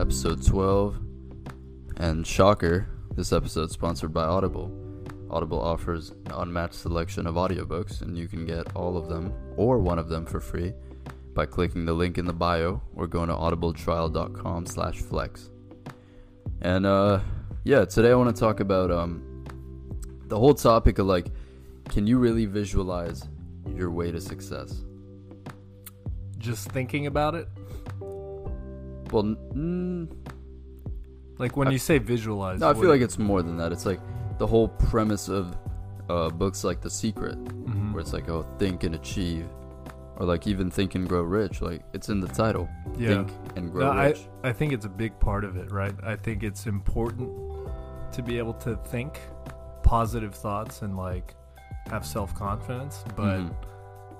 episode 12. And shocker, this episode is sponsored by Audible. Audible offers an unmatched selection of audiobooks, and you can get all of them or one of them for free by clicking the link in the bio or going to audibletrial.com slash flex. And uh, yeah, today I want to talk about um, the whole topic of like, can you really visualize your way to success? Just thinking about it? Well, mm, Like when I- you say visualize. no, I feel like it's more than that. It's like the whole premise of uh, books like The Secret, Mhm. where it's like, oh, think and achieve, or like even Think and Grow Rich. Like it's in the title, Yeah. Think and Grow No, Rich. I, I think it's a big part of it, right? I think it's important to be able to think positive thoughts and like have self confidence, but Mhm.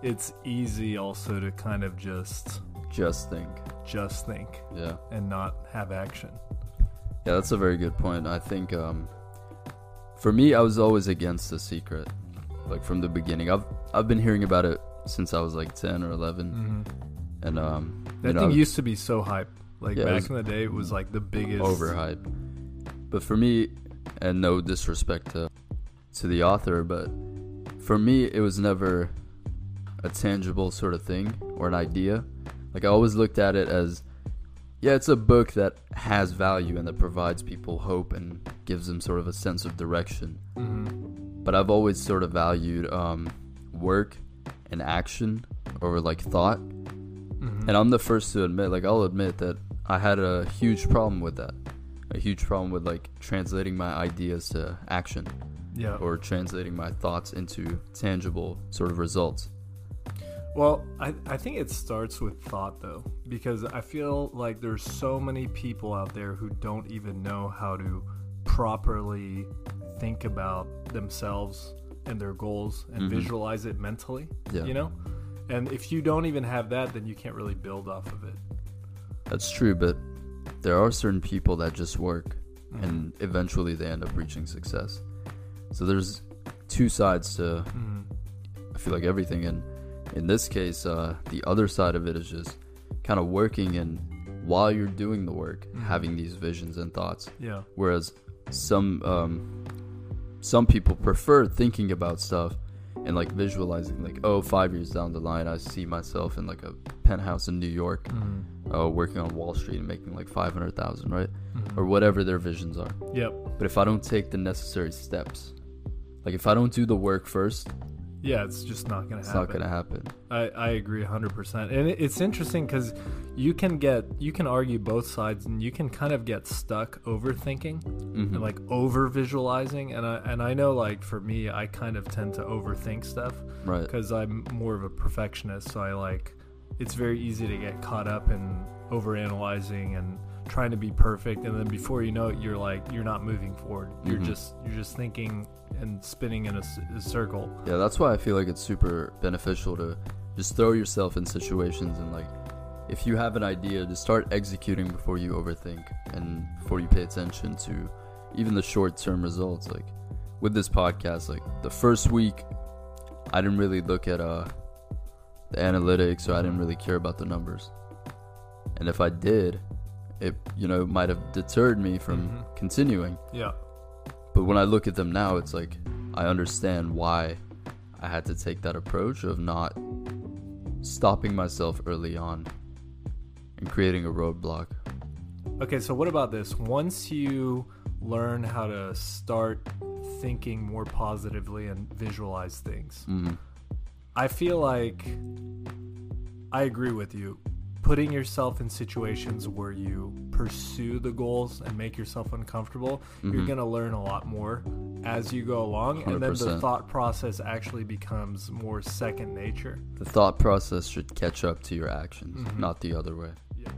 it's easy also to kind of just Just think. just think Yeah. and not have action. Yeah, that's a very good point. I think um, for me, I was always against the secret, like from the beginning. I've I've been hearing about it since I was like ten or 11 Mm-hmm. and um, That know, thing used to be so hype. Like Yeah, back was in the day, it was like the biggest overhyped. But for me, and no disrespect to to the author, but for me, it was never a tangible sort of thing or an idea. Like I always looked at it as, yeah, it's a book that has value and that provides people hope and gives them sort of a sense of direction. Mhm. But I've always sort of valued um, work and action over like thought. Mhm. And I'm the first to admit, like, I'll admit that I had a huge problem with that. A huge problem with, like, translating my ideas to action yeah. or translating my thoughts into tangible sort of results. Well, I, I think it starts with thought though, because I feel like there's so many people out there who don't even know how to properly think about themselves and their goals and Mhm. visualize it mentally. Yeah. You know? And if you don't even have that, then you can't really build off of it. That's true, but there are certain people that just work Mm-hmm. and eventually they end up reaching success. So there's two sides to, Mhm. I feel like, everything. And in this case, uh, the other side of it is just kind of working and while you're doing the work, Mhm. having these visions and thoughts. Yeah. whereas some um, some people prefer thinking about stuff and like visualizing like oh five years down the line i see myself in like a penthouse in new york Mhm. uh, working on wall street and making like 500000 right Mhm. or whatever their visions are Yep. but if i don't take the necessary steps like if i don't do the work first Yeah, it's just not gonna it's happen. not gonna happen. I, I agree 100% and it, it's interesting because you can get you can argue both sides and you can kind of get stuck overthinking Mhm. and like over visualizing and I, and I know like for me I kind of tend to overthink stuff right. because I'm more of a perfectionist. So I like it's very easy to get caught up in over analyzing and trying to be perfect and then before you know it you're like you're not moving forward you're Mhm. just you're just thinking and spinning in a circle Yeah, that's why I feel like it's super beneficial to just throw yourself in situations and like if you have an idea, just start executing before you overthink and before you pay attention to even the short-term results. Like with this podcast, like the first week I didn't really look at uh the analytics or I didn't really care about the numbers. And if I did, it you know might have deterred me from Mhm. continuing. yeah But when I look at them now, it's like I understand why I had to take that approach of not stopping myself early on and creating a roadblock. Okay, so what about this? Once you learn how to start thinking more positively and visualize things, Mm, I feel like I agree with you. Putting yourself in situations where you pursue the goals and make yourself uncomfortable, you're Mhm. going to learn a lot more as you go along. And then the thought process actually becomes more second nature. the thought process should catch up to your actions, Mhm. not the other way. Yeah.